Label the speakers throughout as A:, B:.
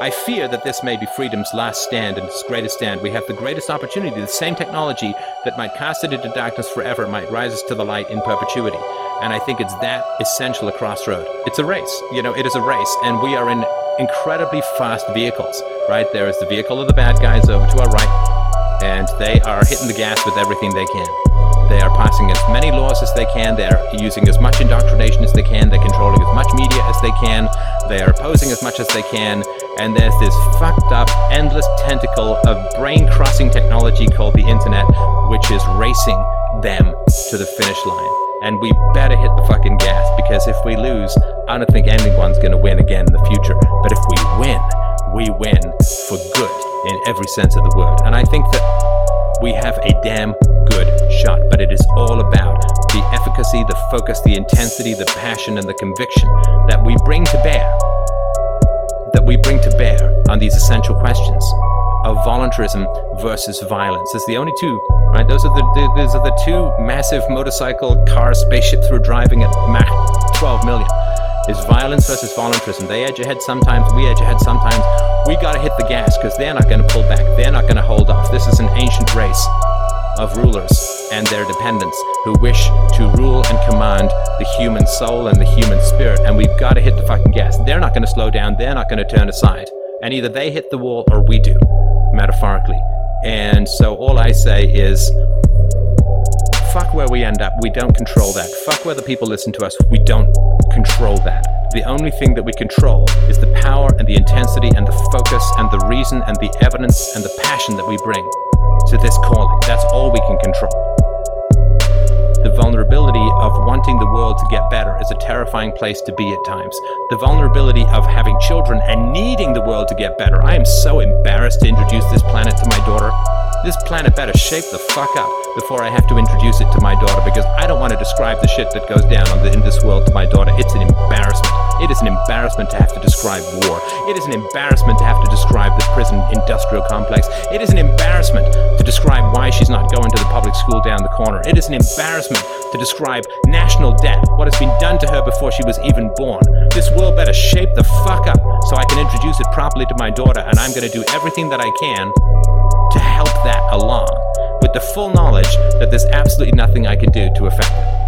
A: I fear that this may be freedom's last stand and its greatest stand. We have the greatest opportunity. The same technology that might cast it into darkness forever might rise us to the light in perpetuity. And I think it's that essential a crossroad. It's a race. You know, it is a race. And we are in incredibly fast vehicles, right? There is the vehicle of the bad guys over to our right, and they are hitting the gas with everything they can. They are passing as many laws as they can. They're using as much indoctrination as they can. They're controlling as much media as they can. They are opposing as much as they can. And there's this fucked up, endless tentacle of brain crossing technology called the internet, which is racing them to the finish line. And we better hit the fucking gas because if we lose, I don't think anyone's to win again in the future. But if we win, we win for good in every sense of the word. And I think that we have a damn good shot, but it is all about the efficacy, the focus, the intensity, the passion, and the conviction that we bring to bear. That we bring to bear on these essential questions of voluntarism versus violence. It's the only two, right? Those are the, the those are the two massive motorcycle, car, spaceships we're driving at Mach 12 million. Is violence versus voluntarism. They edge ahead sometimes, we edge ahead sometimes. We gotta hit the gas because they're not gonna pull back. They're not gonna hold off. This is an ancient race of rulers and their dependents who wish to rule and command the human soul and the human spirit. And we've got to hit the fucking gas. They're not going to slow down. They're not going to turn aside. And either they hit the wall or we do, metaphorically. And so all I say is fuck where we end up. We don't control that. Fuck whether people listen to us. We don't control that. The only thing that we control is the power and the intensity and the focus and the reason and the evidence and the passion that we bring to this calling. That's all we can control. The vulnerability of wanting the world to get better is a terrifying place to be at times. The vulnerability of having children and needing the world to get better. I am so embarrassed to introduce this planet to my daughter. This planet better shape the fuck up before I have to introduce it to my daughter because I don't want to describe the shit that goes down the, in this world to my daughter. It's an embarrassment. It is an embarrassment to have to describe war. It is an embarrassment to have to describe the prison industrial complex. It is an embarrassment to describe why she's not going to the public school down the corner. It is an embarrassment to describe national debt, what has been done to her before she was even born. This world better shape the fuck up so I can introduce it properly to my daughter, and I'm going to do everything that I can to help that along with the full knowledge that there's absolutely nothing I can do to affect it.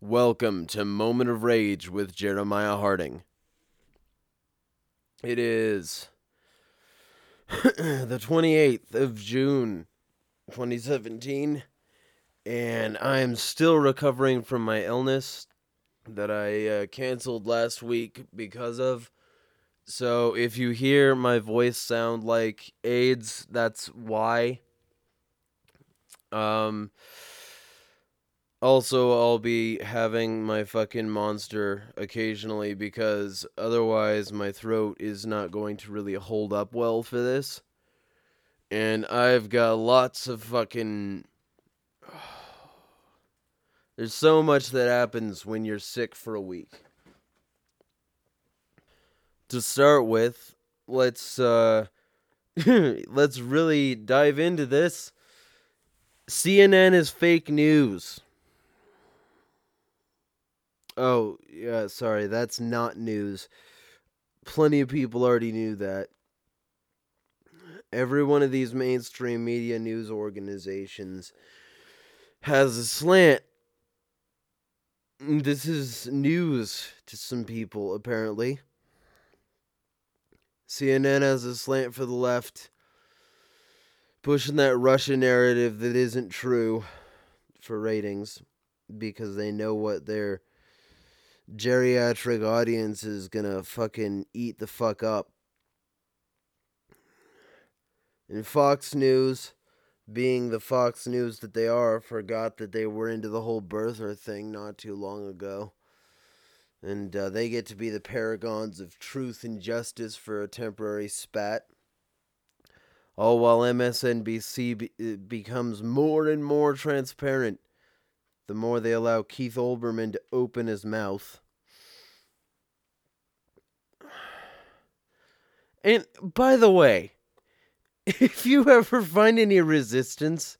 B: Welcome to Moment of Rage with Jeremiah Harding. It is the 28th of June, 2017, and I am still recovering from my illness that I uh, canceled last week because of. So if you hear my voice sound like AIDS, that's why. Um also, I'll be having my fucking monster occasionally because otherwise my throat is not going to really hold up well for this. And I've got lots of fucking. There's so much that happens when you're sick for a week. To start with, let's uh let's really dive into this. CNN is fake news. Oh, yeah, sorry, that's not news. Plenty of people already knew that. Every one of these mainstream media news organizations has a slant. This is news to some people, apparently. CNN has a slant for the left, pushing that Russia narrative that isn't true for ratings because they know what they're geriatric audience is gonna fucking eat the fuck up. And Fox News, being the Fox News that they are, forgot that they were into the whole birther thing not too long ago. And uh, they get to be the paragons of truth and justice for a temporary spat. All while MSNBC be- becomes more and more transparent the more they allow Keith Olbermann to open his mouth. And by the way, if you ever find any resistance,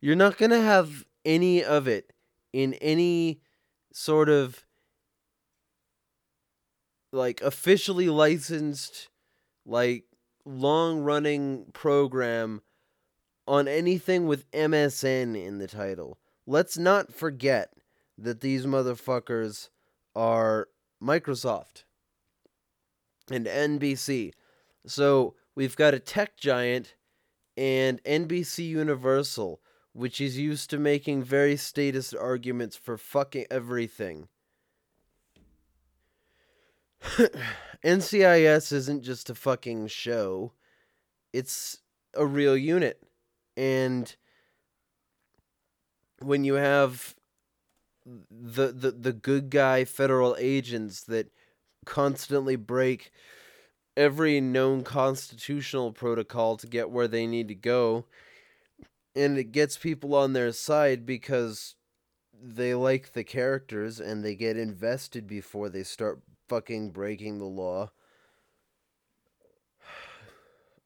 B: you're not going to have any of it in any sort of like officially licensed like long running program on anything with MSN in the title. Let's not forget that these motherfuckers are Microsoft and NBC. So we've got a tech giant and NBC Universal, which is used to making very statist arguments for fucking everything. NCIS isn't just a fucking show, it's a real unit. And when you have the, the, the good guy federal agents that constantly break every known constitutional protocol to get where they need to go, and it gets people on their side because they like the characters and they get invested before they start fucking breaking the law.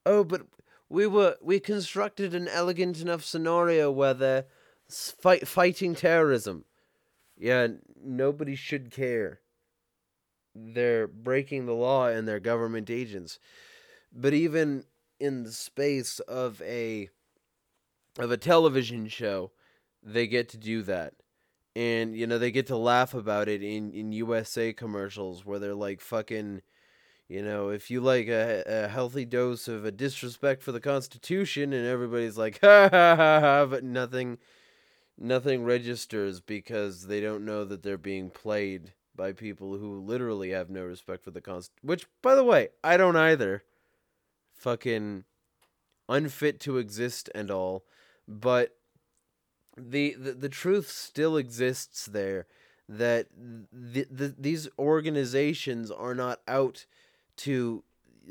B: Oh, but we were we constructed an elegant enough scenario where they're fight, fighting terrorism. Yeah, nobody should care. They're breaking the law and they're government agents. But even in the space of a of a television show, they get to do that and you know they get to laugh about it in in USA commercials where they're like fucking you know if you like a, a healthy dose of a disrespect for the constitution and everybody's like ha ha ha ha but nothing nothing registers because they don't know that they're being played by people who literally have no respect for the const which by the way I don't either. Fucking unfit to exist and all but the, the the truth still exists there that the, the, these organizations are not out to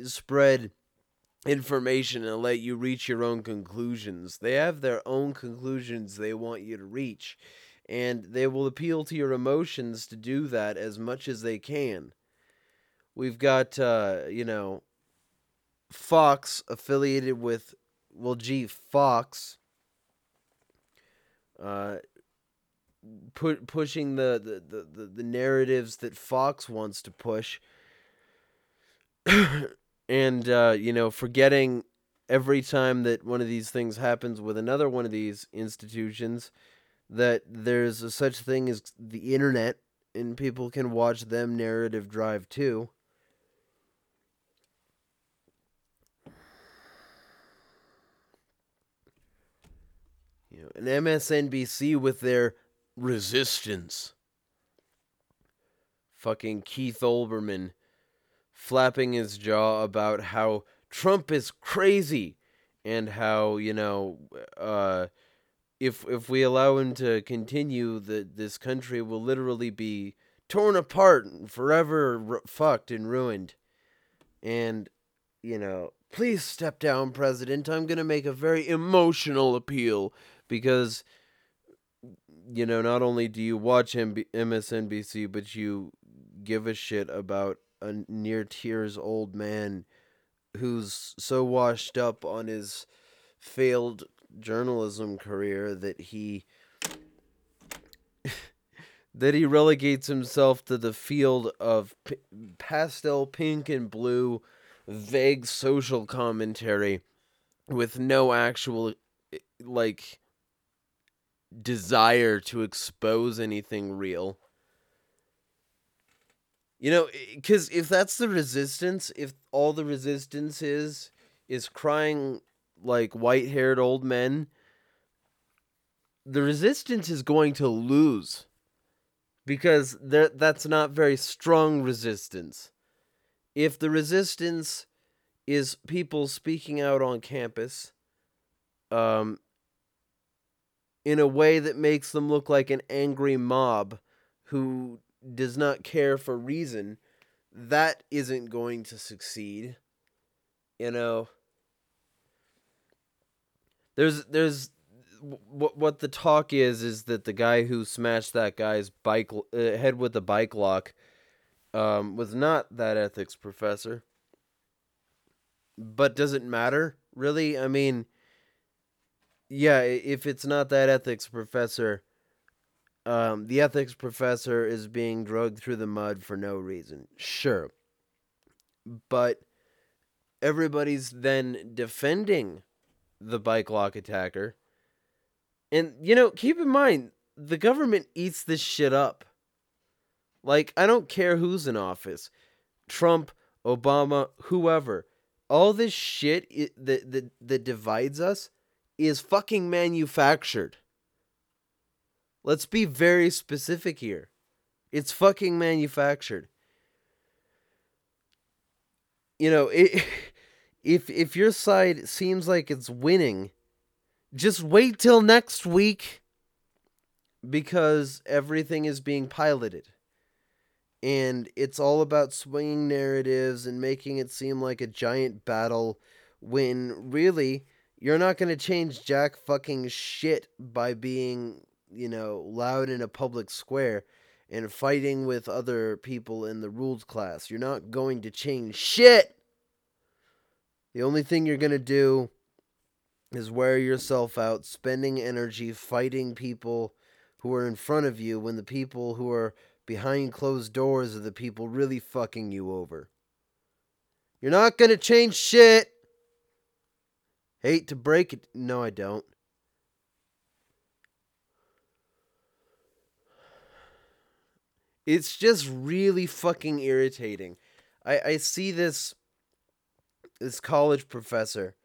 B: spread information and let you reach your own conclusions. They have their own conclusions they want you to reach, and they will appeal to your emotions to do that as much as they can. We've got, uh, you know, Fox affiliated with, well, gee, Fox uh, put pushing the, the, the, the narratives that Fox wants to push, and uh, you know, forgetting every time that one of these things happens with another one of these institutions that there's a such thing as the internet and people can watch them narrative drive too. You know, and MSNBC with their resistance. Fucking Keith Olbermann flapping his jaw about how Trump is crazy and how, you know, uh, if if we allow him to continue, that this country will literally be torn apart and forever r- fucked and ruined. And, you know, please step down, President. I'm going to make a very emotional appeal because you know not only do you watch MSNBC but you give a shit about a near tears old man who's so washed up on his failed journalism career that he that he relegates himself to the field of p- pastel pink and blue vague social commentary with no actual eh, like desire to expose anything real. You know, because if that's the resistance, if all the resistance is is crying like white haired old men, the resistance is going to lose because that's not very strong resistance. If the resistance is people speaking out on campus, um, in a way that makes them look like an angry mob who does not care for reason, that isn't going to succeed. You know, there's there's what what the talk is is that the guy who smashed that guy's bike uh, head with a bike lock um, was not that ethics professor. but does it matter really? I mean, yeah, if it's not that ethics professor, um, the ethics professor is being dragged through the mud for no reason. Sure. But everybody's then defending the bike lock attacker. And, you know, keep in mind, the government eats this shit up. Like, I don't care who's in office Trump, Obama, whoever. All this shit that, that, that divides us is fucking manufactured. Let's be very specific here. It's fucking manufactured. You know, it, if if your side seems like it's winning, just wait till next week because everything is being piloted. And it's all about swinging narratives and making it seem like a giant battle when really you're not going to change jack fucking shit by being you know, loud in a public square and fighting with other people in the rules class. You're not going to change shit. The only thing you're going to do is wear yourself out, spending energy fighting people who are in front of you when the people who are behind closed doors are the people really fucking you over. You're not going to change shit. Hate to break it. No, I don't. It's just really fucking irritating. I, I see this this college professor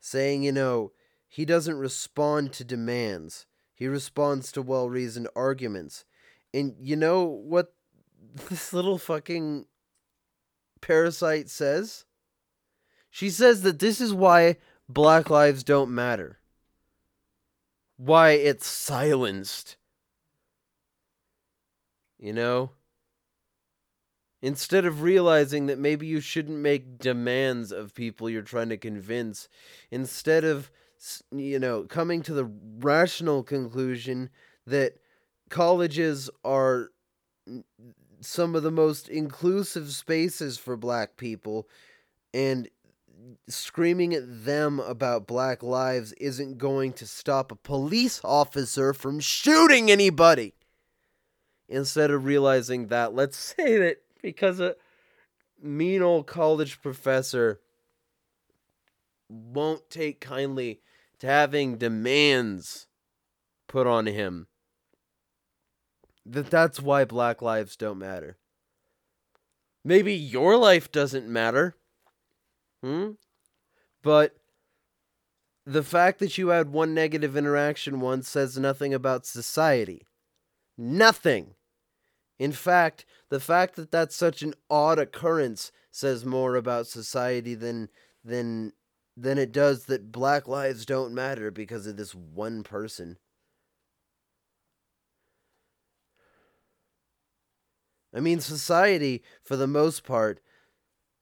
B: saying, you know, he doesn't respond to demands. He responds to well reasoned arguments. And you know what this little fucking parasite says? She says that this is why black lives don't matter. Why it's silenced you know? Instead of realizing that maybe you shouldn't make demands of people you're trying to convince, instead of, you know, coming to the rational conclusion that colleges are some of the most inclusive spaces for black people and screaming at them about black lives isn't going to stop a police officer from shooting anybody instead of realizing that, let's say that because a mean old college professor won't take kindly to having demands put on him, that that's why black lives don't matter. Maybe your life doesn't matter. Hmm? But the fact that you had one negative interaction once says nothing about society. Nothing. In fact, the fact that that's such an odd occurrence says more about society than than than it does that black lives don't matter because of this one person. I mean, society, for the most part,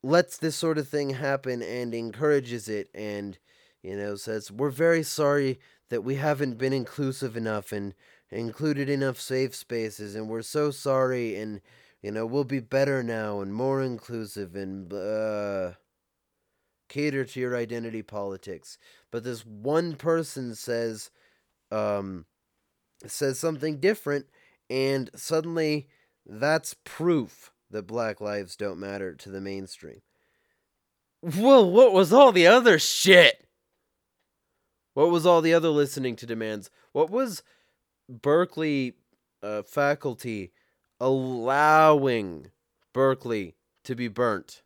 B: lets this sort of thing happen and encourages it and, you know, says, we're very sorry that we haven't been inclusive enough and included enough safe spaces and we're so sorry and you know we'll be better now and more inclusive and uh cater to your identity politics. But this one person says um says something different and suddenly that's proof that black lives don't matter to the mainstream. Well what was all the other shit? What was all the other listening to demands? What was Berkeley uh, faculty allowing Berkeley to be burnt.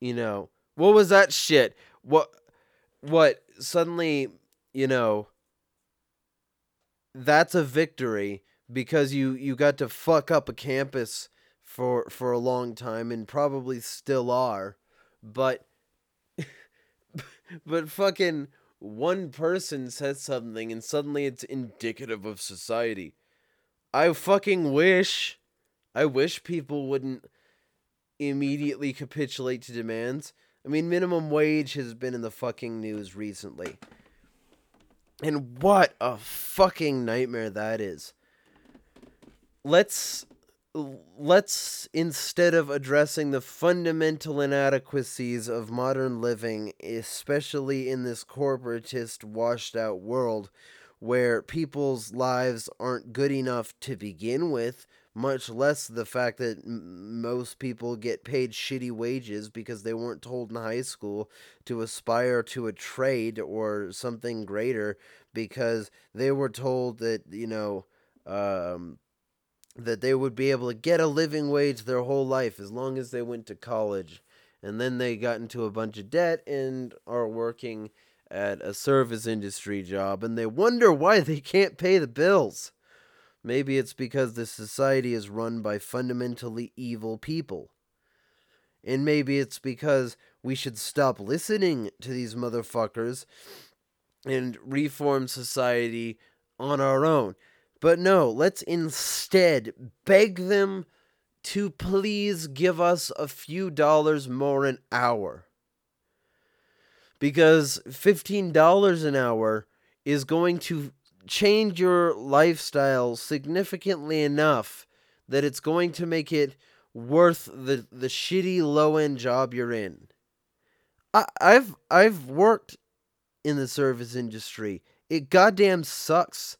B: You know, what was that shit? What what suddenly, you know, that's a victory because you you got to fuck up a campus for for a long time and probably still are. But but fucking one person says something and suddenly it's indicative of society. I fucking wish. I wish people wouldn't immediately capitulate to demands. I mean, minimum wage has been in the fucking news recently. And what a fucking nightmare that is. Let's let's instead of addressing the fundamental inadequacies of modern living, especially in this corporatist, washed out world where people's lives aren't good enough to begin with, much less the fact that m- most people get paid shitty wages because they weren't told in high school to aspire to a trade or something greater because they were told that, you know, um, that they would be able to get a living wage their whole life as long as they went to college. And then they got into a bunch of debt and are working at a service industry job and they wonder why they can't pay the bills. Maybe it's because the society is run by fundamentally evil people. And maybe it's because we should stop listening to these motherfuckers and reform society on our own. But no, let's instead beg them to please give us a few dollars more an hour. Because $15 an hour is going to change your lifestyle significantly enough that it's going to make it worth the, the shitty low end job you're in. I, I've I've worked in the service industry. It goddamn sucks.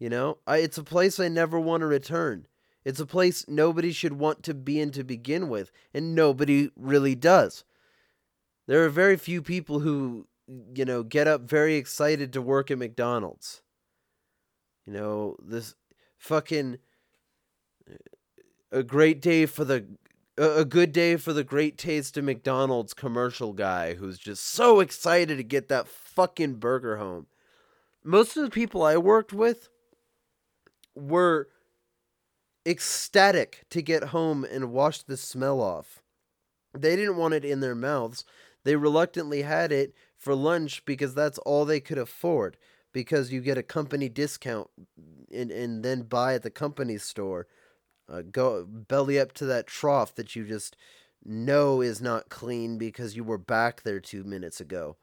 B: You know, I, it's a place I never want to return. It's a place nobody should want to be in to begin with, and nobody really does. There are very few people who, you know, get up very excited to work at McDonald's. You know, this fucking a great day for the a good day for the great taste of McDonald's commercial guy who's just so excited to get that fucking burger home. Most of the people I worked with were ecstatic to get home and wash the smell off. They didn't want it in their mouths. They reluctantly had it for lunch because that's all they could afford because you get a company discount and, and then buy at the company store. Uh, go belly up to that trough that you just know is not clean because you were back there two minutes ago.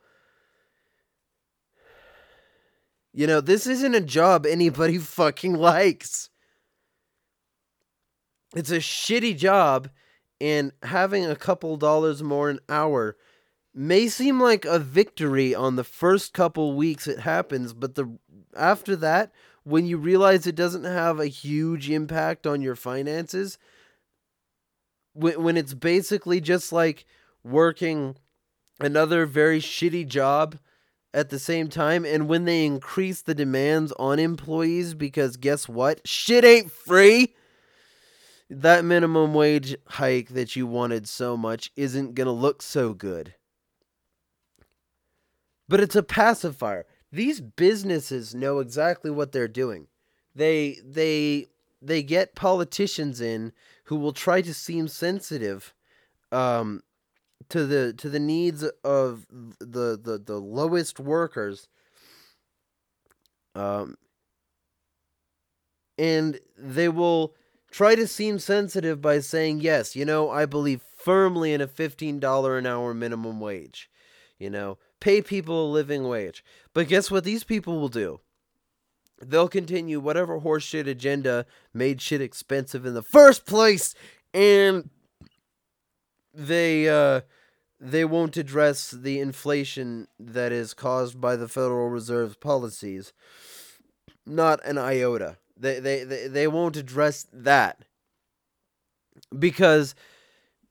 B: You know, this isn't a job anybody fucking likes. It's a shitty job, and having a couple dollars more an hour may seem like a victory on the first couple weeks it happens, but the after that, when you realize it doesn't have a huge impact on your finances, when when it's basically just like working another very shitty job at the same time and when they increase the demands on employees because guess what? Shit ain't free. That minimum wage hike that you wanted so much isn't going to look so good. But it's a pacifier. These businesses know exactly what they're doing. They they they get politicians in who will try to seem sensitive um to the to the needs of the the, the lowest workers um and they will try to seem sensitive by saying yes you know i believe firmly in a $15 an hour minimum wage you know pay people a living wage. But guess what these people will do? They'll continue whatever horseshit agenda made shit expensive in the first place and they uh they won't address the inflation that is caused by the Federal Reserve's policies. Not an iota. They, they, they, they won't address that. Because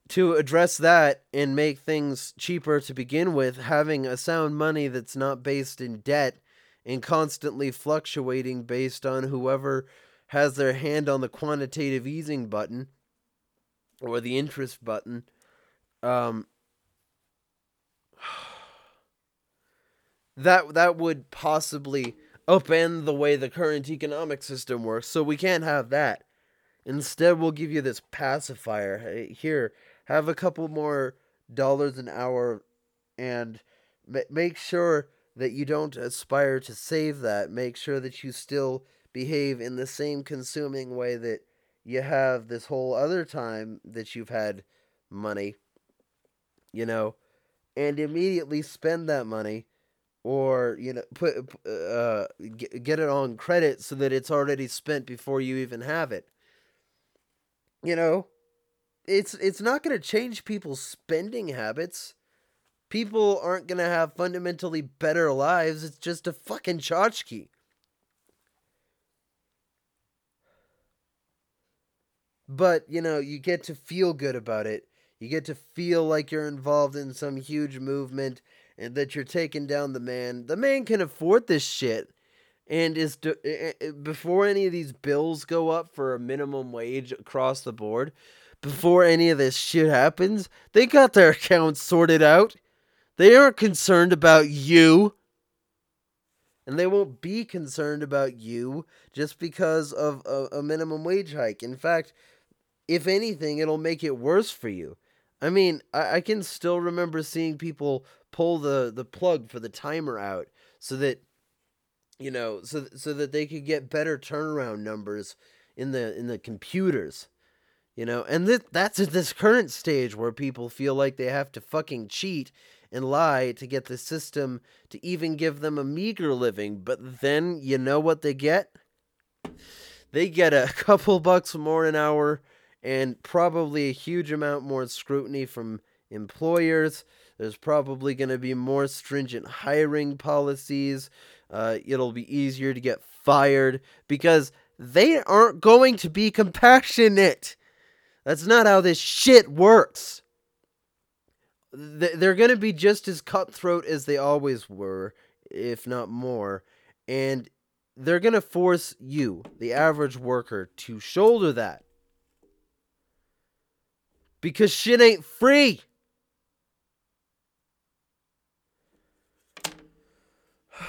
B: to address that and make things cheaper to begin with, having a sound money that's not based in debt and constantly fluctuating based on whoever has their hand on the quantitative easing button or the interest button, um, that that would possibly upend the way the current economic system works. So we can't have that. Instead, we'll give you this pacifier. Hey, here, have a couple more dollars an hour, and ma- make sure that you don't aspire to save that. Make sure that you still behave in the same consuming way that you have this whole other time that you've had money. You know, and immediately spend that money or you know put uh get, it on credit so that it's already spent before you even have it you know, it's it's not going to change people's spending habits. People aren't going to have fundamentally better lives. It's just a fucking tchotchke. But, you know, you get to feel good about it. You get to feel like you're involved in some huge movement and that you're taking down the man. The man can afford this shit. And is do, eh, eh, eh, before any of these bills go up for a minimum wage across the board, before any of this shit happens, they got their accounts sorted out. They aren't concerned about you. And they won't be concerned about you just because of a, a minimum wage hike. In fact, if anything, it'll make it worse for you. I mean, I, I can still remember seeing people pull the, the plug for the timer out so that you know, so so that they could get better turnaround numbers in the in the computers. You know, and th- that's at this current stage where people feel like they have to fucking cheat and lie to get the system to even give them a meager living. But then you know what they get? They get a couple bucks more an hour and probably a huge amount more scrutiny from employers. There's probably going to be more stringent hiring policies. Uh, it'll be easier to get fired because they aren't going to be compassionate. That's not how this shit works. They're going to be just as cutthroat as they always were, if not more. And they're going to force you, the average worker, to shoulder that because shit ain't free.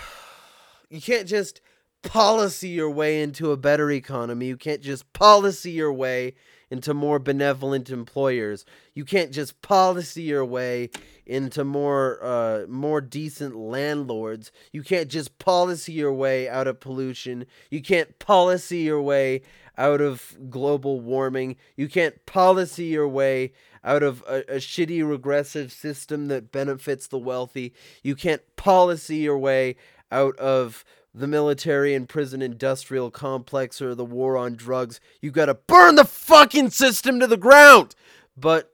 B: You can't just policy your way into a better economy. You can't just policy your way into more benevolent employers. You can't just policy your way into more uh, more decent landlords. You can't just policy your way out of pollution. You can't policy your way out of global warming. You can't policy your way out of a, a, shitty regressive system that benefits the wealthy. You can't policy your way out of the military and prison industrial complex or the war on drugs. You gotta burn the fucking system to the ground! But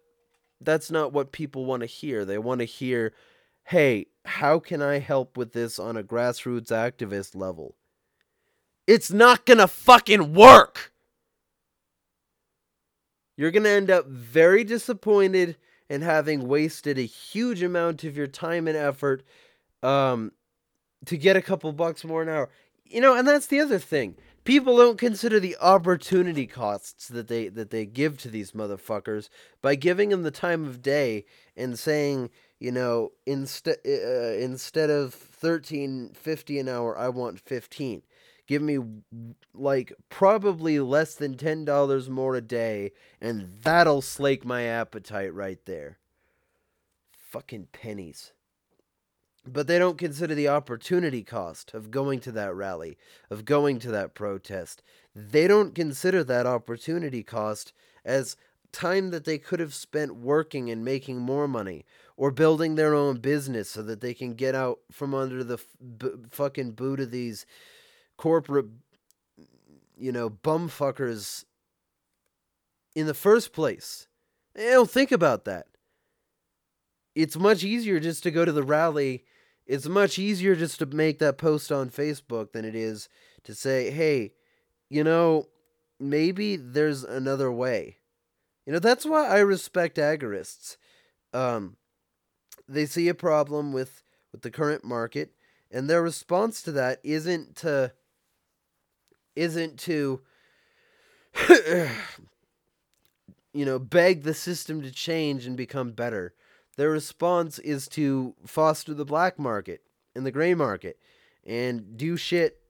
B: that's not what people want to hear. They want to hear, hey, how can I help with this on a grassroots activist level? It's not gonna fucking work! You're going to end up very disappointed and having wasted a huge amount of your time and effort um, to get a couple bucks more an hour. You know, and that's the other thing. People don't consider the opportunity costs that they that they give to these motherfuckers by giving them the time of day and saying, you know, instead uh, instead of thirteen fifty an hour, I want fifteen give me like probably less than $10 more a day, and that'll slake my appetite right there. Fucking pennies. But they don't consider the opportunity cost of going to that rally, of going to that protest. They don't consider that opportunity cost as time that they could have spent working and making more money or building their own business so that they can get out from under the f- b- fucking boot of these corporate, you know, bumfuckers in the first place. They don't think about that. It's much easier just to go to the rally. It's much easier just to make that post on Facebook than it is to say, hey, you know, maybe there's another way. You know, that's why I respect agorists. Um, they see a problem with, with the current market, and their response to that isn't to isn't to you know beg the system to change and become better. Their response is to foster the black market and the gray market and do shit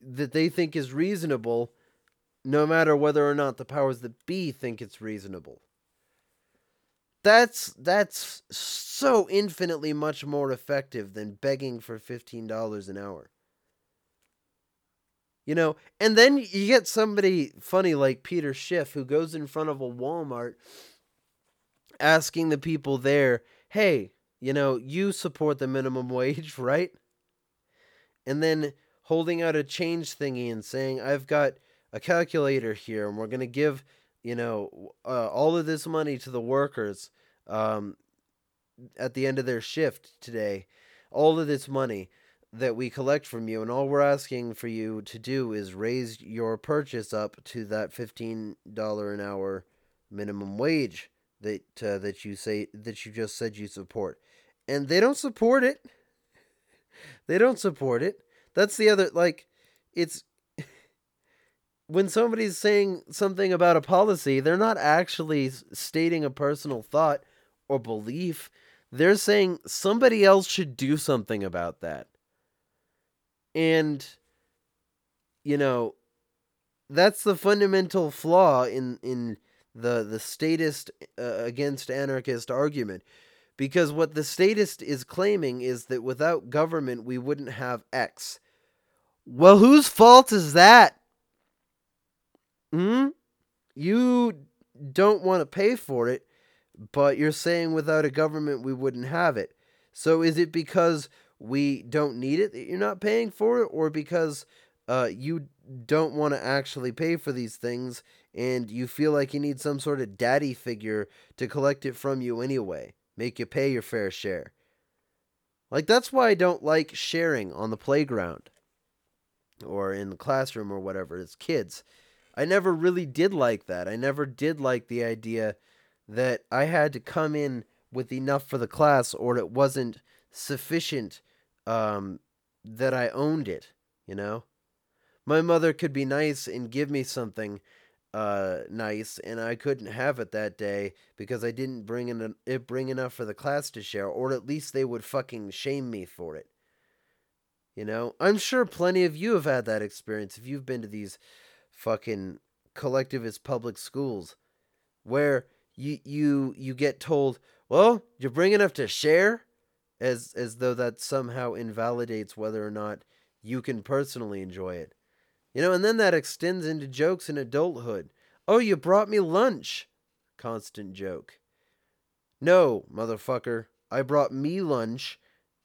B: that they think is reasonable no matter whether or not the powers that be think it's reasonable. That's that's so infinitely much more effective than begging for $15 an hour you know, and then you get somebody funny like Peter Schiff who goes in front of a Walmart asking the people there, hey, you know, you support the minimum wage, right? And then holding out a change thingy and saying, I've got a calculator here and we're going to give, you know, uh, all of this money to the workers um, at the end of their shift today, all of this money that we collect from you, and all we're asking for you to do is raise your purchase up to that fifteen dollar an hour minimum wage that uh, that you say that you just said you support, and they don't support it. They don't support it. That's the other like, it's when somebody's saying something about a policy, they're not actually stating a personal thought or belief. They're saying somebody else should do something about that. And, you know, that's the fundamental flaw in, in the, the statist uh, against anarchist argument. Because what the statist is claiming is that without government, we wouldn't have X. Well, whose fault is that? Hmm? You don't want to pay for it, but you're saying without a government we wouldn't have it. So is it because we don't need it that you're not paying for it, or because uh, you don't want to actually pay for these things and you feel like you need some sort of daddy figure to collect it from you anyway, make you pay your fair share? Like, that's why I don't like sharing on the playground or in the classroom or whatever as kids I never really did like that. I never did like the idea that I had to come in with enough for the class or it wasn't sufficient um, that I owned it, you know? My mother could be nice and give me something uh, nice, and I couldn't have it that day because I didn't bring in it bring enough for the class to share, or at least they would fucking shame me for it. You know, I'm sure plenty of you have had that experience if you've been to these fucking collectivist public schools where you you you get told, "Well, you're bring enough to share," as as though that somehow invalidates whether or not you can personally enjoy it. You know, and then that extends into jokes in adulthood. "Oh, you brought me lunch." Constant joke. No, motherfucker. I brought me lunch,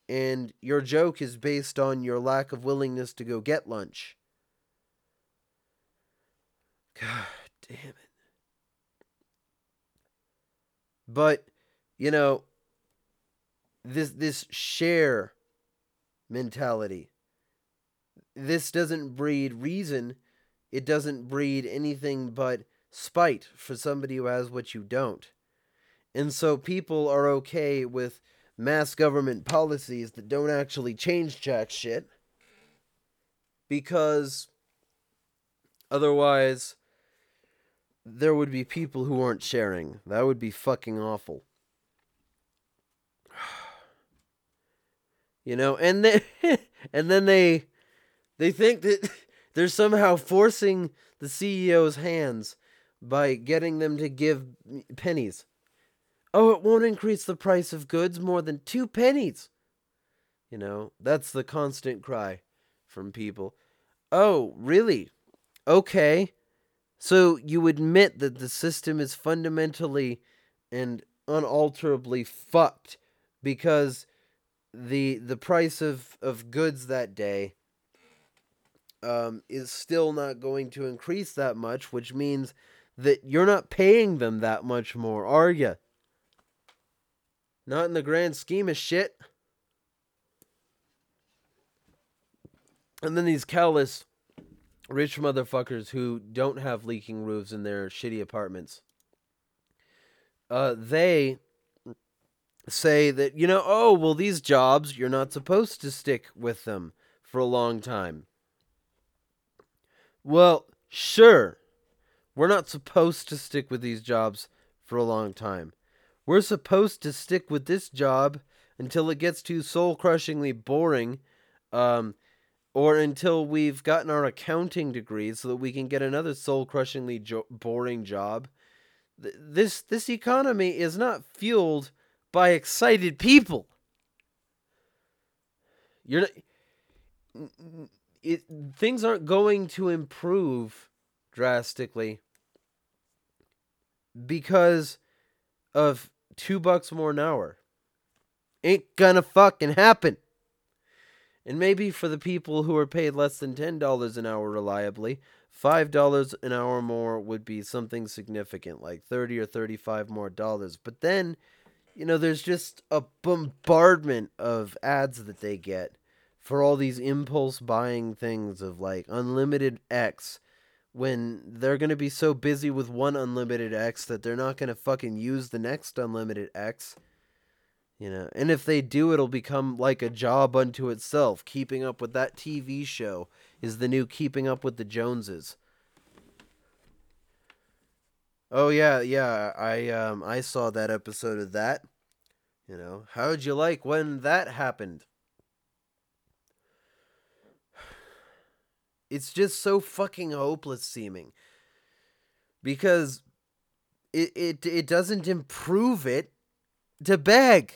B: and your joke is based on your lack of willingness to go get lunch. God damn it. But, you know, this this share mentality. This doesn't breed reason. It doesn't breed anything but spite for somebody who has what you don't. And so people are okay with mass government policies that don't actually change jack shit because otherwise there would be people who aren't sharing. That would be fucking awful. You know, and then and then they they think that they're somehow forcing the CEO's hands by getting them to give pennies. Oh, it won't increase the price of goods more than 2 pennies. You know, that's the constant cry from people. Oh, really? Okay. So you admit that the system is fundamentally and unalterably fucked because the the price of, of goods that day um, is still not going to increase that much, which means that you're not paying them that much more, are you? Not in the grand scheme of shit. And then these callous rich motherfuckers who don't have leaking roofs in their shitty apartments. Uh, they say that, you know, oh, well, these jobs, you're not supposed to stick with them for a long time. Well, sure, we're not supposed to stick with these jobs for a long time. We're supposed to stick with this job until it gets too soul crushingly boring um, or until we've gotten our accounting degree so that we can get another soul-crushingly jo- boring job. This this economy is not fueled by excited people. You're not, it, things aren't going to improve drastically because of 2 bucks more an hour. Ain't gonna fucking happen. And maybe for the people who are paid less than $10 an hour reliably, $5 an hour more would be something significant, like 30 or 35 more dollars. But then, you know, there's just a bombardment of ads that they get for all these impulse buying things of like unlimited X when they're going to be so busy with one unlimited X that they're not going to fucking use the next unlimited X. You know, and if they do, it'll become like a job unto itself. Keeping up with that TV show is the new Keeping Up with the Joneses. Oh yeah, yeah. I um I saw that episode of that. You know, how'd you like when that happened? It's just so fucking hopeless seeming. Because it it it doesn't improve it to beg.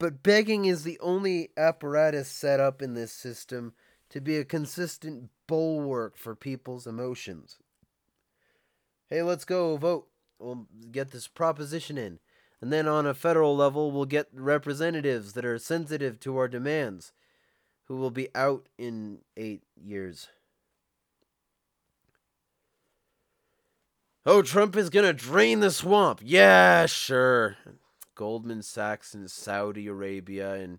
B: But begging is the only apparatus set up in this system to be a consistent bulwark for people's emotions. Hey, let's go vote. We'll get this proposition in. And then on a federal level, we'll get representatives that are sensitive to our demands, who will be out in eight years. Oh, Trump is going to drain the swamp. Yeah, sure. Goldman Sachs and Saudi Arabia and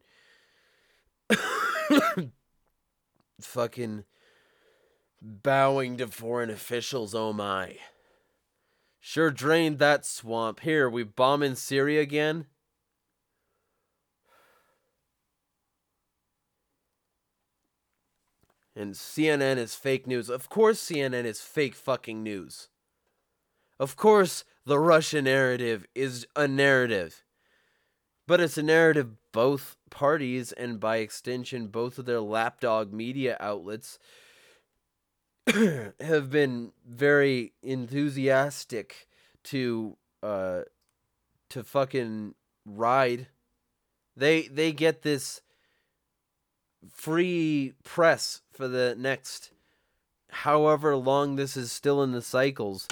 B: fucking bowing to foreign officials. Oh my. Sure drained that swamp. Here, we bomb in Syria again? And CNN is fake news. Of course, CNN is fake fucking news. Of course, the Russian narrative is a narrative. But it's a narrative both parties and by extension both of their lapdog media outlets have been very enthusiastic to uh to fucking ride. They they get this free press for the next however long this is still in the cycles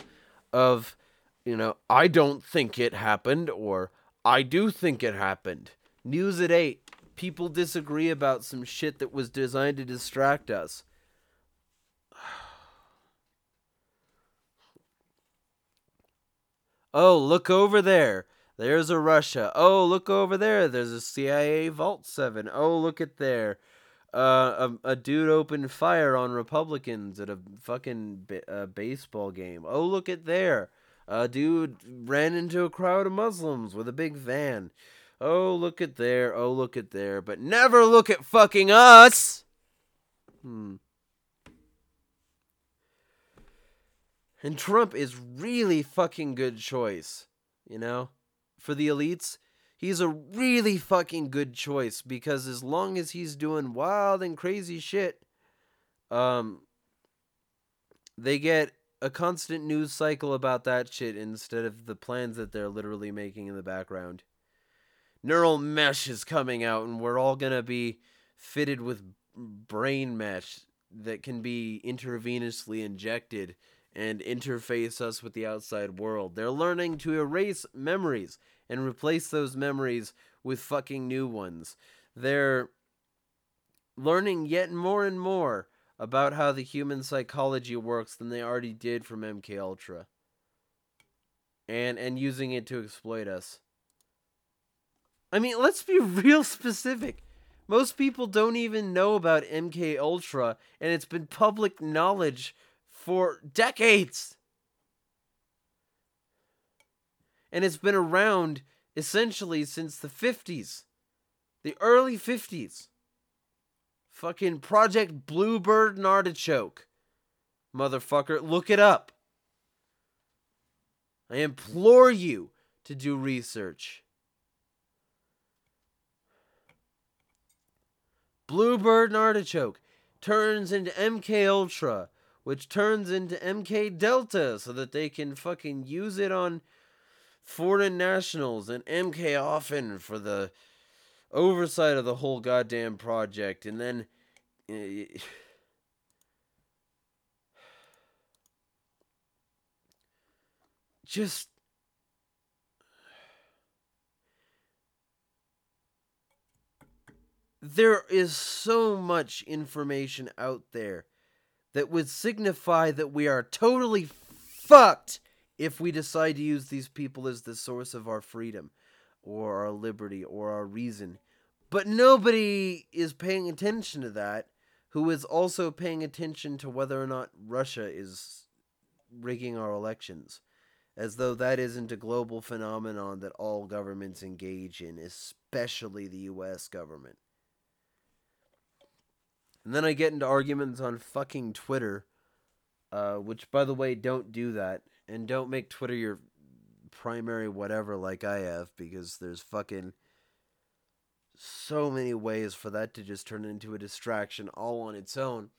B: of you know, I don't think it happened or I do think it happened. News at 8. People disagree about some shit that was designed to distract us. Oh, look over there. There's a Russia. Oh, look over there. There's a CIA Vault 7. Oh, look at there. Uh, a, a dude opened fire on Republicans at a fucking uh, baseball game. Oh, look at there. A dude ran into a crowd of Muslims with a big van. Oh, look at there. Oh, look at there. But never look at fucking us. Hmm. And Trump is really fucking good choice, you know? For the elites, he's a really fucking good choice because as long as he's doing wild and crazy shit, um they get a constant news cycle about that shit instead of the plans that they're literally making in the background. Neural mesh is coming out, and we're all gonna be fitted with brain mesh that can be intravenously injected and interface us with the outside world. They're learning to erase memories and replace those memories with fucking new ones. They're learning yet more and more about how the human psychology works than they already did from MK Ultra. And and using it to exploit us. I mean, let's be real specific. Most people don't even know about MK Ultra and it's been public knowledge for decades. And it's been around essentially since the 50s. The early 50s. Fucking Project Bluebird and Artichoke. Motherfucker, look it up. I implore you to do research. Bluebird and Artichoke turns into MK Ultra, which turns into MK Delta so that they can fucking use it on foreign nationals and MK Often for the oversight of the whole goddamn project, and then. Uh, just there is so much information out there that would signify that we are totally fucked if we decide to use these people as the source of our freedom or our liberty or our reason. But nobody is paying attention to that who is also paying attention to whether or not Russia is rigging our elections. As though that isn't a global phenomenon that all governments engage in, especially the US government. And then I get into arguments on fucking Twitter, uh, which, by the way, don't do that. And don't make Twitter your primary whatever like I have, because there's fucking so many ways for that to just turn into a distraction all on its own.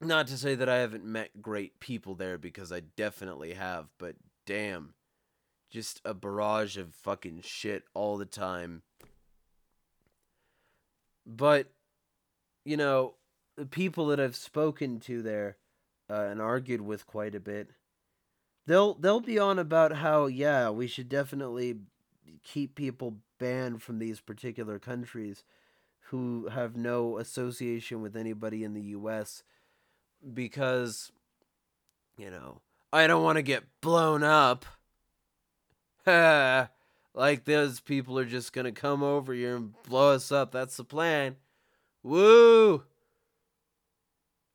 B: Not to say that I haven't met great people there, because I definitely have, but damn. Just a barrage of fucking shit all the time. But you know, the people that I've spoken to there uh, and argued with quite a bit, they'll they'll be on about how yeah, we should definitely keep people banned from these particular countries who have no association with anybody in the US because you know, I don't want to get blown up. like those people are just to come over here and blow us up. That's the plan. Woo!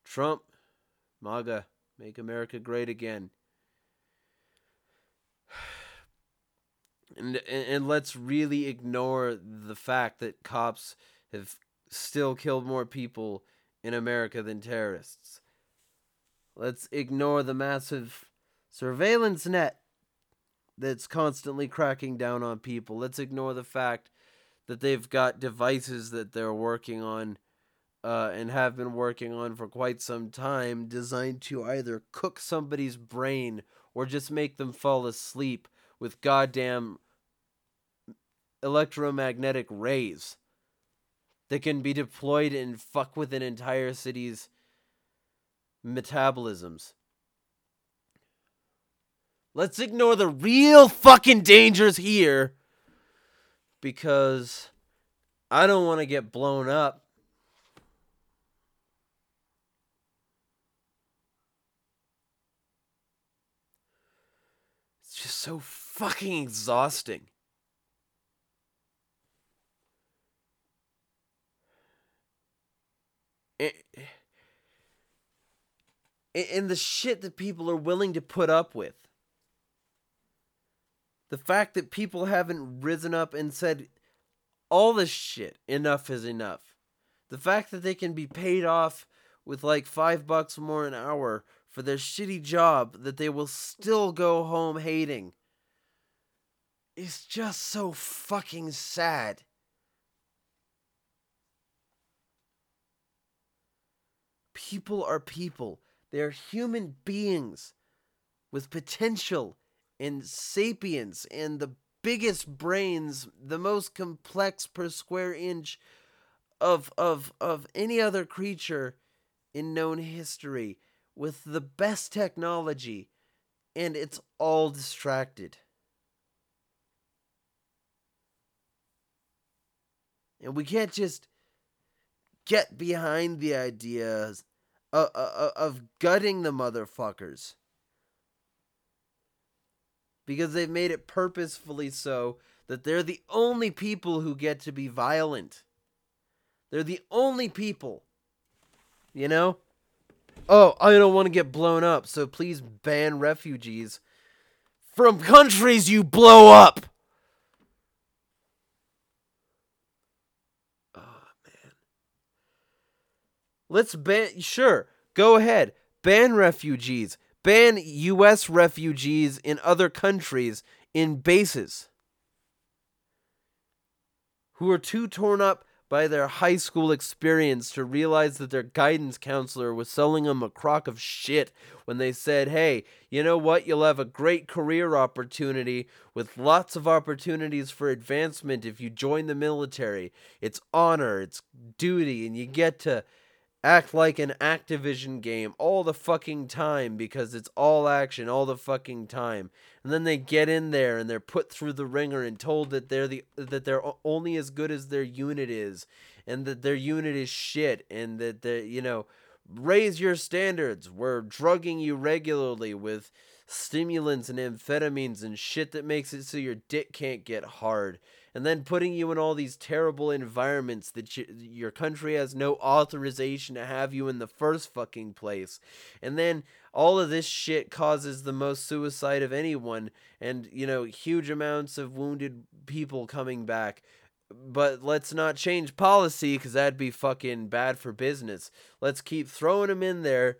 B: Trump, MAGA, make America great again. And, and let's really ignore the fact that cops have still killed more people in America than terrorists. Let's ignore the massive surveillance net that's constantly cracking down on people. Let's ignore the fact that they've got devices that they're working on uh, and have been working on for quite some time designed to either cook somebody's brain or just make them fall asleep with goddamn electromagnetic rays that can be deployed and fuck with an entire city's metabolisms. Let's ignore the real fucking dangers here because I don't want to get blown up. It's just so fucking exhausting. and the shit that people are willing to put up with. The fact that people haven't risen up and said, all this shit, enough is enough. The fact that they can be paid off with like five bucks more an hour for their shitty job that they will still go home hating is just so fucking sad. People are people. They are human beings with potential and sapience and the biggest brains, the most complex per square inch of of of any other creature in known history with the best technology and it's all distracted. And we can't just get behind the ideas of, of, of gutting the motherfuckers because they've made it purposefully so that they're the only people who get to be violent. They're the only people. You know? Oh, I don't want to get blown up, so please ban refugees from countries you blow up. Oh, man. Let's ban. Sure, go ahead. Ban refugees ban U.S. refugees in other countries in bases who are too torn up by their high school experience to realize that their guidance counselor was selling them a crock of shit when they said, hey, you know what? You'll have a great career opportunity with lots of opportunities for advancement if you join the military. It's honor, it's duty, and you get to act like an Activision game all the fucking time because it's all action all the fucking time. And then they get in there and they're put through the ringer and told that they're the that they're only as good as their unit is and that their unit is shit and that they you know raise your standards. We're drugging you regularly with stimulants and amphetamines and shit that makes it so your dick can't get hard. And then putting you in all these terrible environments that you, your country has no authorization to have you in the first fucking place. And then all of this shit causes the most suicide of anyone and, you know, huge amounts of wounded people coming back but let's not change policy because that'd be fucking bad for business. Let's keep throwing them in there,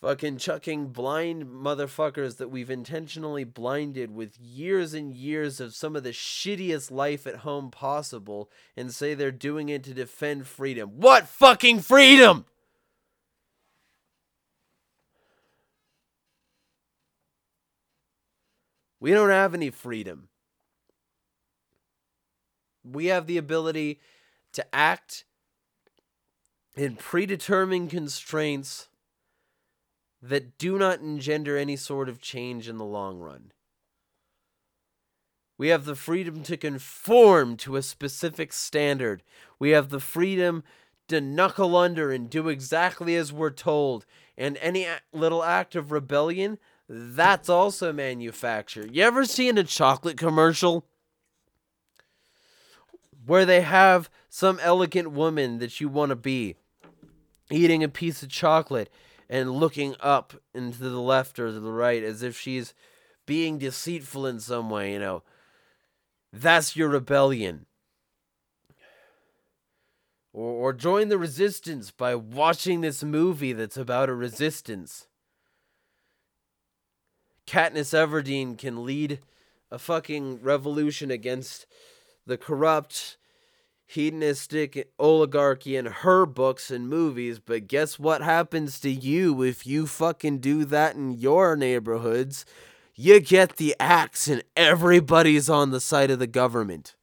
B: fucking chucking blind motherfuckers that we've intentionally blinded with years and years of some of the shittiest life at home possible and say they're doing it to defend freedom. What fucking freedom? We don't have any freedom we have the ability to act in predetermined constraints that do not engender any sort of change in the long run. We have the freedom to conform to a specific standard. We have the freedom to knuckle under and do exactly as we're told. And any little act of rebellion, that's also manufactured. You ever seen a chocolate commercial? where they have some elegant woman that you want to be eating a piece of chocolate and looking up into the left or to the right as if she's being deceitful in some way, you know. That's your rebellion. Or, or join the resistance by watching this movie that's about a resistance. Katniss Everdeen can lead a fucking revolution against the corrupt, hedonistic oligarchy in her books and movies, but guess what happens to you if you fucking do that in your neighborhoods? You get the axe and everybody's on the side of the government.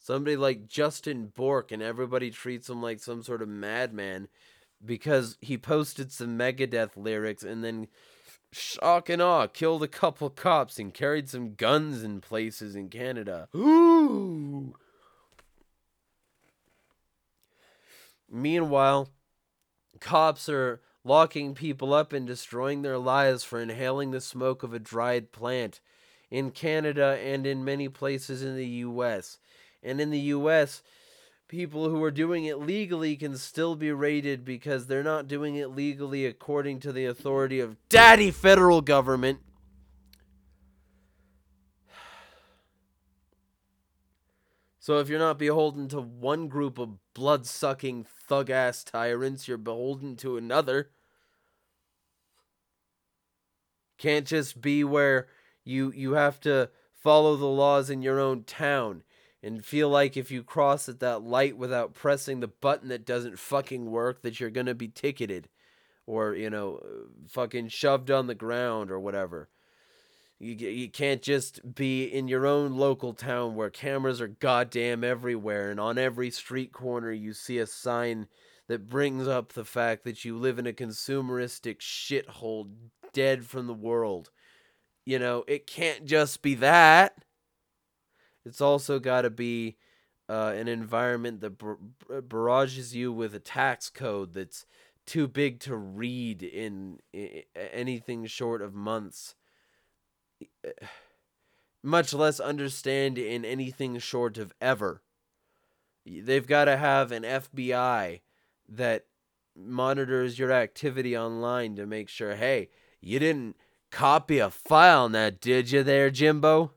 B: Somebody like Justin Bourque and everybody treats him like some sort of madman because he posted some Megadeth lyrics and then shock and awe killed a couple cops and carried some guns in places in Canada. Ooh. Meanwhile, cops are locking people up and destroying their lives for inhaling the smoke of a dried plant in Canada and in many places in the US. And in the US, people who are doing it legally can still be raided because they're not doing it legally according to the authority of daddy federal government. So if you're not beholden to one group of blood-sucking thug-ass tyrants, you're beholden to another. Can't just be where you you have to follow the laws in your own town and feel like if you cross at that light without pressing the button that doesn't fucking work that you're going to be ticketed or you know fucking shoved on the ground or whatever. You, you can't just be in your own local town where cameras are goddamn everywhere and on every street corner you see a sign that brings up the fact that you live in a consumeristic shithole dead from the world. You know it can't just be that it's also got to be uh, an environment that bar- barrages you with a tax code that's too big to read in, in anything short of months, much less understand in anything short of ever. They've got to have an FBI that monitors your activity online to make sure, hey, you didn't copy a file now, did you there, Jimbo?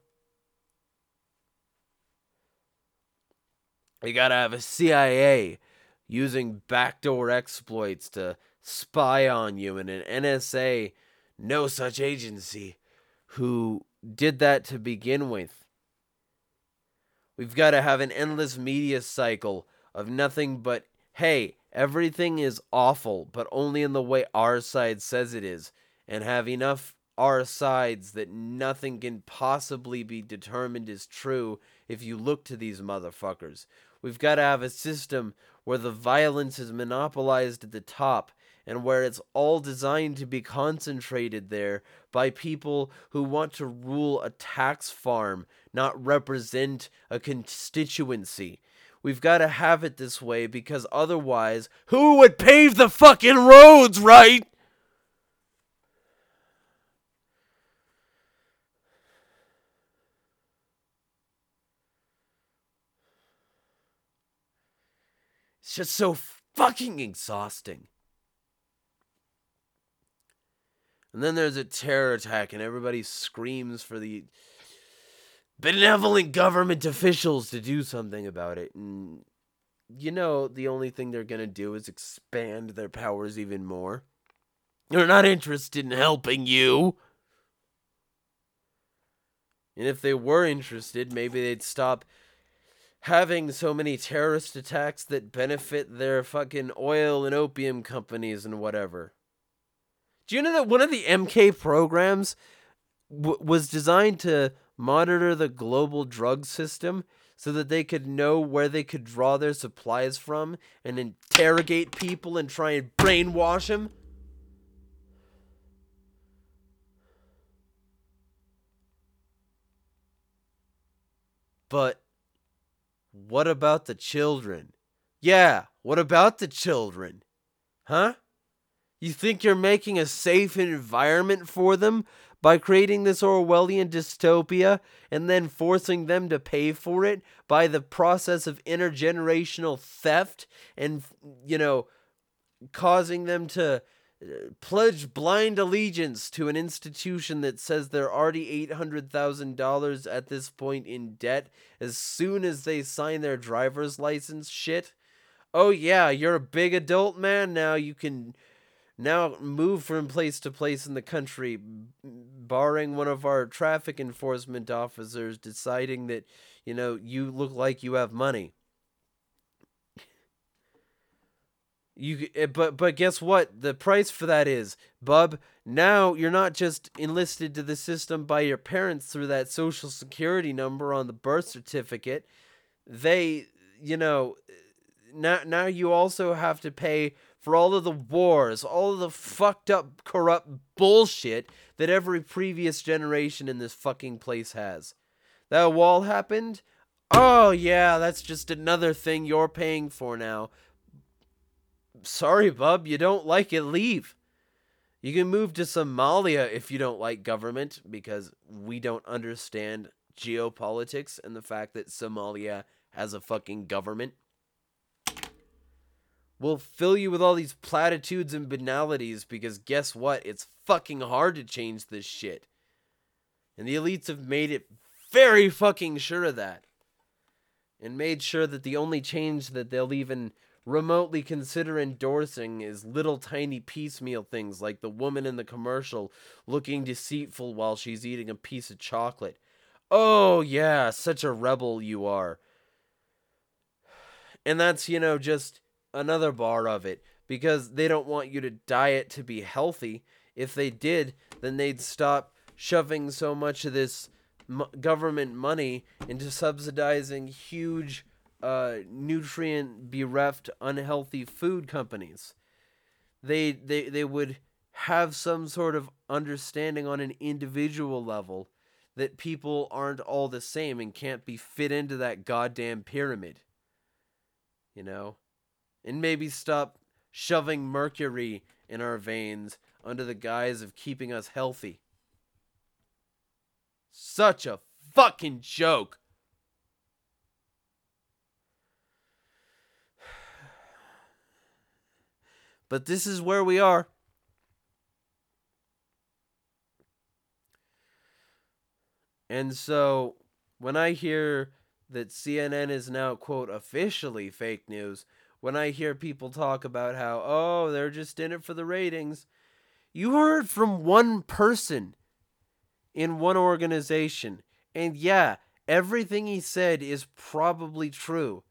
B: You gotta have a CIA using backdoor exploits to spy on you, and an NSA, no such agency, who did that to begin with. We've got to have an endless media cycle of nothing but, hey, everything is awful, but only in the way our side says it is, and have enough our sides that nothing can possibly be determined as true if you look to these motherfuckers. We've got to have a system where the violence is monopolized at the top and where it's all designed to be concentrated there by people who want to rule a tax farm, not represent a constituency. We've got to have it this way because otherwise, who would pave the fucking roads, right? It's just so fucking exhausting. And then there's a terror attack, and everybody screams for the benevolent government officials to do something about it. And you know, the only thing they're going to do is expand their powers even more. They're not interested in helping you. And if they were interested, maybe they'd stop having so many terrorist attacks that benefit their fucking oil and opium companies and whatever. Do you know that one of the MK programs w- was designed to monitor the global drug system so that they could know where they could draw their supplies from and interrogate people and try and brainwash them? But what about the children? Yeah, what about the children? Huh? You think you're making a safe environment for them by creating this Orwellian dystopia and then forcing them to pay for it by the process of intergenerational theft and, you know, causing them to pledge blind allegiance to an institution that says they're already $800,000 at this point in debt as soon as they sign their driver's license shit. Oh, yeah, you're a big adult man now. You can now move from place to place in the country, barring one of our traffic enforcement officers deciding that, you know, you look like you have money. You eh, but but guess what? The price for that is, bub, now you're not just enlisted to the system by your parents through that social security number on the birth certificate. They, you know, now now you also have to pay for all of the wars, all of the fucked up corrupt bullshit that every previous generation in this fucking place has. That wall happened? Oh yeah, that's just another thing you're paying for now sorry, bub, you don't like it, leave. You can move to Somalia if you don't like government because we don't understand geopolitics and the fact that Somalia has a fucking government. We'll fill you with all these platitudes and banalities because guess what? It's fucking hard to change this shit. And the elites have made it very fucking sure of that. And made sure that the only change that they'll even remotely consider endorsing is little tiny piecemeal things like the woman in the commercial looking deceitful while she's eating a piece of chocolate. Oh, yeah, such a rebel you are. And that's, you know, just another bar of it because they don't want you to diet to be healthy. If they did, then they'd stop shoving so much of this government money into subsidizing huge uh, nutrient bereft, unhealthy food companies. They, they, they would have some sort of understanding on an individual level that people aren't all the same and can't be fit into that goddamn pyramid. You know? And maybe stop shoving mercury in our veins under the guise of keeping us healthy. Such a fucking joke. But this is where we are. And so when I hear that CNN is now, quote, officially fake news, when I hear people talk about how, oh, they're just in it for the ratings, you heard from one person in one organization. And yeah, everything he said is probably true.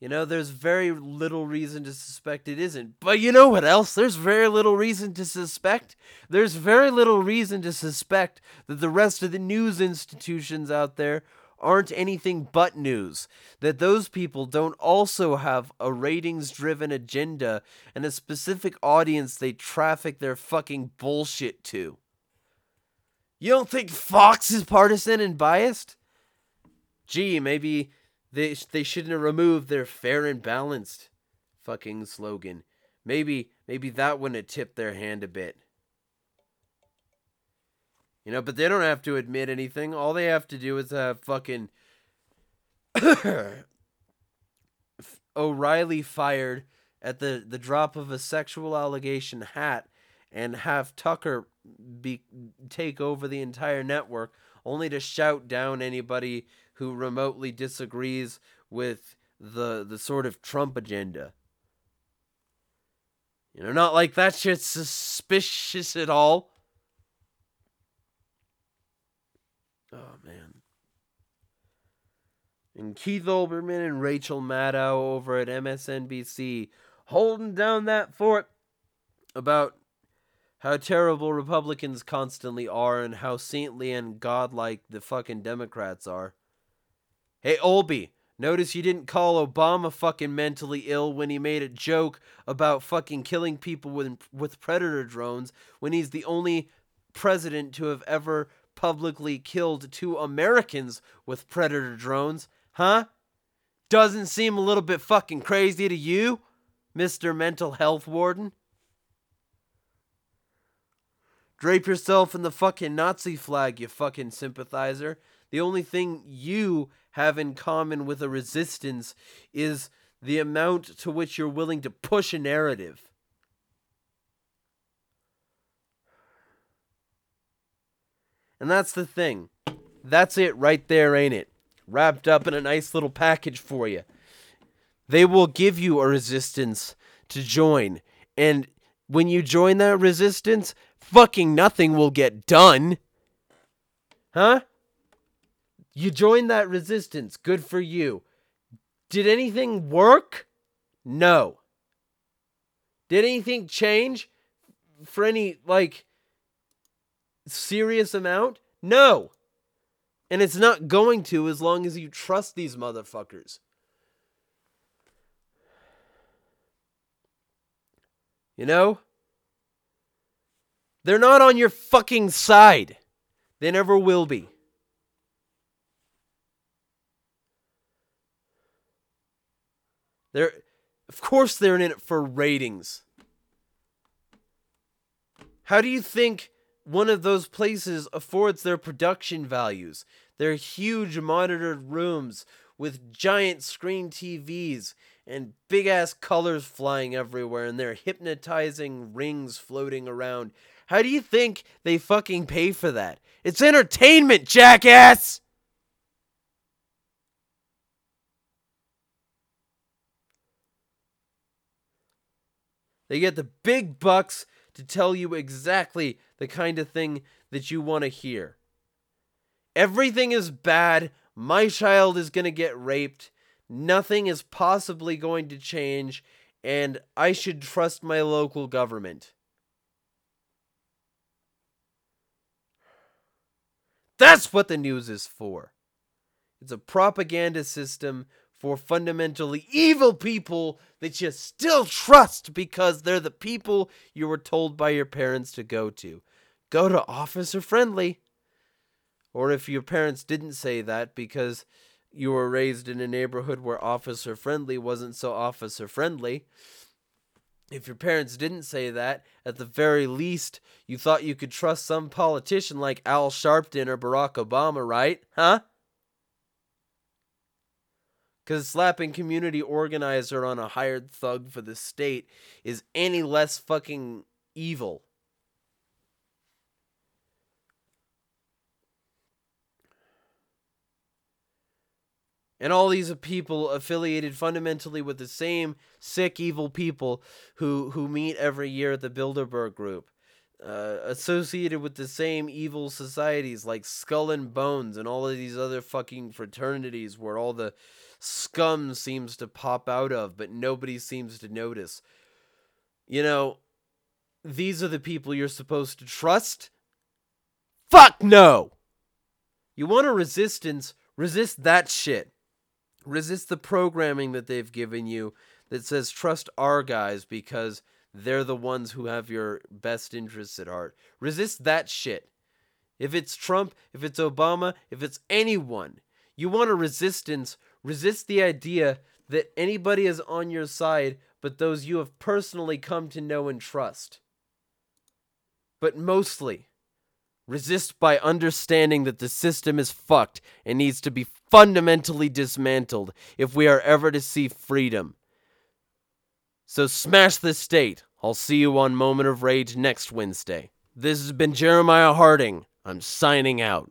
B: You know, there's very little reason to suspect it isn't. But you know what else? There's very little reason to suspect. There's very little reason to suspect that the rest of the news institutions out there aren't anything but news. That those people don't also have a ratings driven agenda and a specific audience they traffic their fucking bullshit to. You don't think Fox is partisan and biased? Gee, maybe they they shouldn't have removed their fair and balanced fucking slogan. Maybe maybe that wouldn't have tipped their hand a bit. You know, but they don't have to admit anything. All they have to do is have fucking O'Reilly fired at the, the drop of a sexual allegation hat and have Tucker be take over the entire network only to shout down anybody who remotely disagrees with the the sort of Trump agenda. You know, not like that shit's suspicious at all. Oh man. And Keith Olbermann and Rachel Maddow over at MSNBC holding down that fort about how terrible Republicans constantly are and how saintly and godlike the fucking Democrats are. Hey, Olby, notice you didn't call Obama fucking mentally ill when he made a joke about fucking killing people with, with predator drones when he's the only president to have ever publicly killed two Americans with predator drones, huh? Doesn't seem a little bit fucking crazy to you, Mr. Mental Health Warden? Drape yourself in the fucking Nazi flag, you fucking sympathizer. The only thing you have in common with a resistance is the amount to which you're willing to push a narrative. And that's the thing. That's it right there, ain't it? Wrapped up in a nice little package for you. They will give you a resistance to join. And when you join that resistance, fucking nothing will get done. Huh? You joined that resistance. Good for you. Did anything work? No. Did anything change for any, like, serious amount? No. And it's not going to as long as you trust these motherfuckers. You know? They're not on your fucking side. They never will be. They're of course they're in it for ratings. How do you think one of those places affords their production values? Their huge monitored rooms with giant screen TVs and big ass colors flying everywhere and their hypnotizing rings floating around. How do you think they fucking pay for that? It's entertainment, jackass! They get the big bucks to tell you exactly the kind of thing that you want to hear. Everything is bad. My child is going to get raped. Nothing is possibly going to change. And I should trust my local government. That's what the news is for. It's a propaganda system for fundamentally evil people that you still trust because they're the people you were told by your parents to go to. Go to Officer Friendly. Or if your parents didn't say that because you were raised in a neighborhood where Officer Friendly wasn't so officer friendly. If your parents didn't say that, at the very least, you thought you could trust some politician like Al Sharpton or Barack Obama, right? Huh? Because slapping community organizer on a hired thug for the state is any less fucking evil. And all these people affiliated fundamentally with the same sick, evil people who, who meet every year at the Bilderberg Group. Uh, associated with the same evil societies like Skull and Bones and all of these other fucking fraternities where all the scum seems to pop out of, but nobody seems to notice. You know, these are the people you're supposed to trust? Fuck no! You want a resistance, resist that shit. Resist the programming that they've given you that says trust our guys because they're the ones who have your best interests at heart. Resist that shit. If it's Trump, if it's Obama, if it's anyone, you want a resistance, resist the idea that anybody is on your side but those you have personally come to know and trust. But mostly, resist by understanding that the system is fucked and needs to be fundamentally dismantled if we are ever to see freedom. So smash this state. I'll see you on Moment of Rage next Wednesday. This has been Jeremiah Harding. I'm signing out.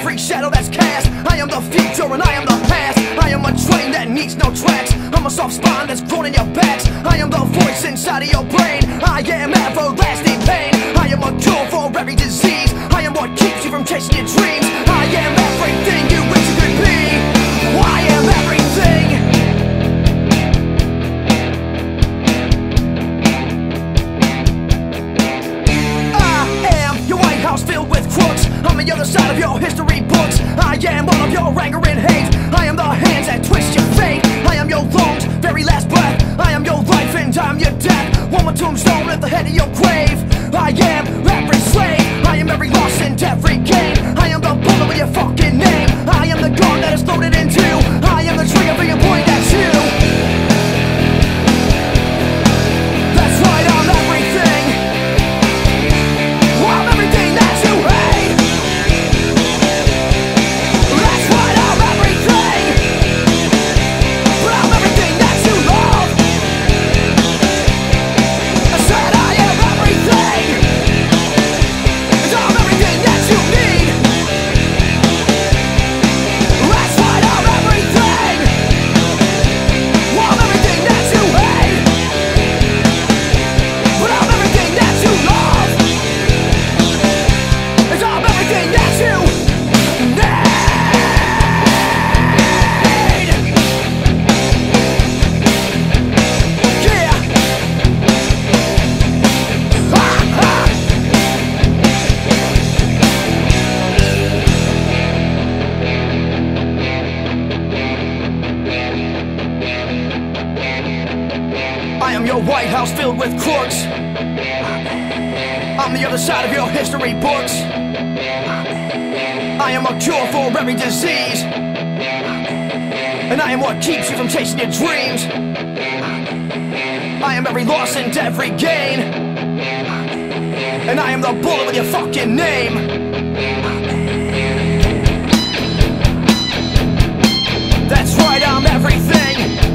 C: every shadow that's cast. I am the future and I am the past. I am a train that needs no tracks. I'm a soft spine that's grown in your backs. I am the voice inside of your brain. I am everlasting pain. I am a cure for every disease. I am what keeps you from chasing your dreams. I am everything you wish you could be. I am the other side of your history books. I am all of your anger and hate I am the hands that twist your fate. I am your lungs, very last breath. I am your life and I'm your death. One more tombstone at the head of your grave. I am every slave. I am every loss and every gain. I am the bullet with your fucking name. I am the gun that is loaded into I am the trigger being pointed at you. house filled with crooks. I'm the other side of your history books. I am a cure for every disease. And I am what keeps you from chasing your dreams. I am every loss and every gain. And I am the bullet with your fucking name. That's right, I'm everything.